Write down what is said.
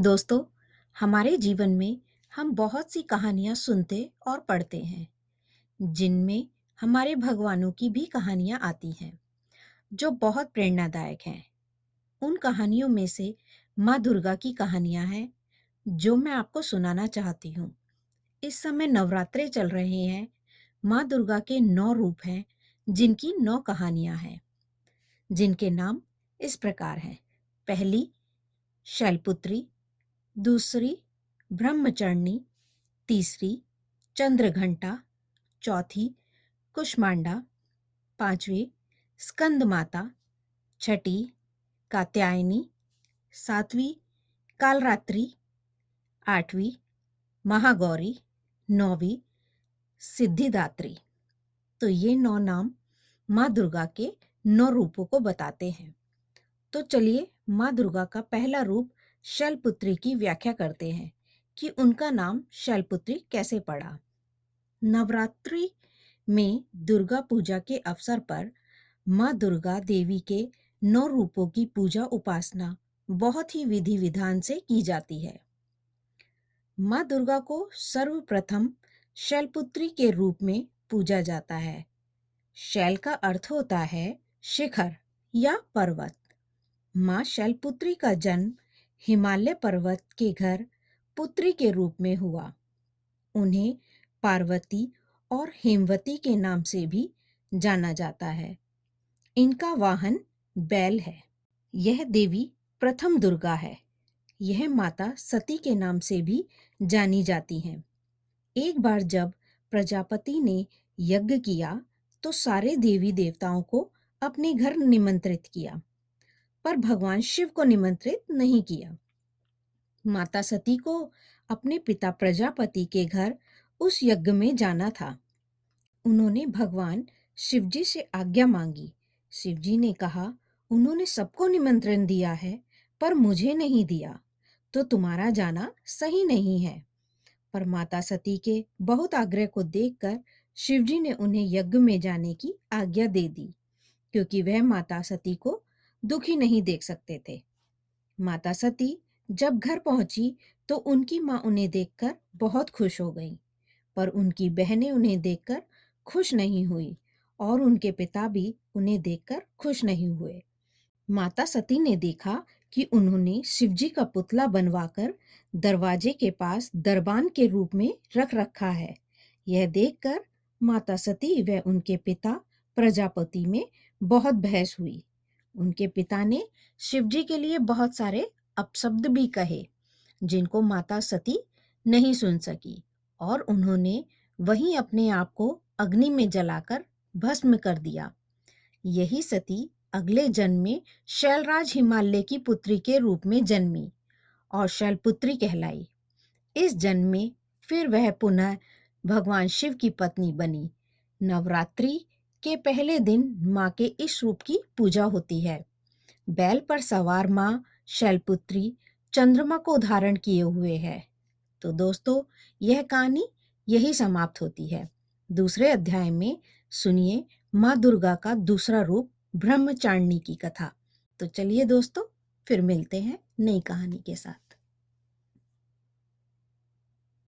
दोस्तों, हमारे जीवन में हम बहुत सी कहानियाँ सुनते और पढ़ते हैं, जिनमें हमारे भगवानों की भी कहानियाँ आती हैं, जो बहुत प्रेरणादायक हैं। उन कहानियों में से माँ दुर्गा की कहानियाँ हैं, जो मैं आपको सुनाना चाहती हूँ। इस समय नवरात्रे चल रहे हैं, माँ दुर्गा के नौ रूप हैं, जिनकी नौ कहानियाँ हैं, जिनके नाम इस प्रकार हैं। पहली, शैलपुत्री दूसरी, ब्रह्मचरणी, तीसरी, चंद्रघंटा, चौथी, कुष्मांडा, पांचवी स्कंद माता छठी, कात्यायनी, सातवीं, कालरात्रि, आठवीं, महागौरी, नौवीं, सिद्धिदात्री। तो ये नौ नाम माँ दुर्गा के नौ रूपों को बताते हैं। तो चलिए माँ दुर्गा का पहला रूप शैलपुत्री की व्याख्या करते हैं कि उनका नाम शैलपुत्री कैसे पड़ा। नवरात्रि में दुर्गा पूजा के अवसर पर माँ दुर्गा देवी के नौ रूपों की पूजा उपासना बहुत ही विधि विधान से की जाती है। माँ दुर्गा को सर्वप्रथम शैलपुत्री के रूप में पूजा जाता है। शैल का अर्थ होता है शिखर या पर्वत। माँ शैलपुत्री का जन्म हिमालय पर्वत के घर पुत्री के रूप में हुआ। उन्हें पार्वती और हेमवती के नाम से भी जाना जाता है। इनका वाहन बैल है। यह देवी प्रथम दुर्गा है। यह माता सती के नाम से भी जानी जाती हैं। एक बार जब प्रजापति ने यज्ञ किया तो सारे देवी देवताओं को अपने घर निमंत्रित किया। पर भगवान शिव को निमंत्रित नहीं किया। माता सती को अपने पिता प्रजापति के घर उस यज्ञ में जाना था। उन्होंने भगवान शिवजी से आज्ञा मांगी। शिवजी ने कहा, उन्होंने सबको निमंत्रण दिया है, पर मुझे नहीं दिया तो तुम्हारा जाना सही नहीं है। पर माता सती के बहुत आग्रह को देखकर शिवजी ने उन्हें यज्ञ में जाने की आज्ञा दे दी, क्योंकि वह माता सती को दुखी नहीं देख सकते थे। माता सती जब घर पहुँची तो उनकी माँ उन्हें देखकर बहुत खुश हो गई, पर उनकी बहनें उन्हें देखकर खुश नहीं हुई और उनके पिता भी उन्हें देखकर खुश नहीं हुए। माता सती ने देखा कि उन्होंने शिवजी का पुतला बनवाकर दरवाजे के पास दरबान के रूप में रख रखा है। यह देखकर माता सती व उनके पिता प्रजापति में बहुत बहस हुई। उनके पिता ने शिवजी के लिए बहुत सारे अपशब्द भी कहे, जिनको माता सती नहीं सुन सकी और उन्होंने वहीं अपने आप को अग्नि में जलाकर भस्म कर दिया। यही सती अगले जन्म में शैलराज हिमालय की पुत्री के रूप में जन्मी और शैलपुत्री कहलाई। इस जन्म में फिर वह पुनः भगवान शिव की पत्नी बनी। नवरात्रि के पहले दिन माँ के इस रूप की पूजा होती है। बैल पर सवार माँ, शैलपुत्री, चंद्रमा को धारण किए हुए है। तो दोस्तों, यह कहानी यही समाप्त होती है। दूसरे अध्याय में सुनिए माँ दुर्गा का दूसरा रूप, ब्रह्मचारिणी की कथा। तो चलिए दोस्तों, फिर मिलते हैं नई कहानी के साथ।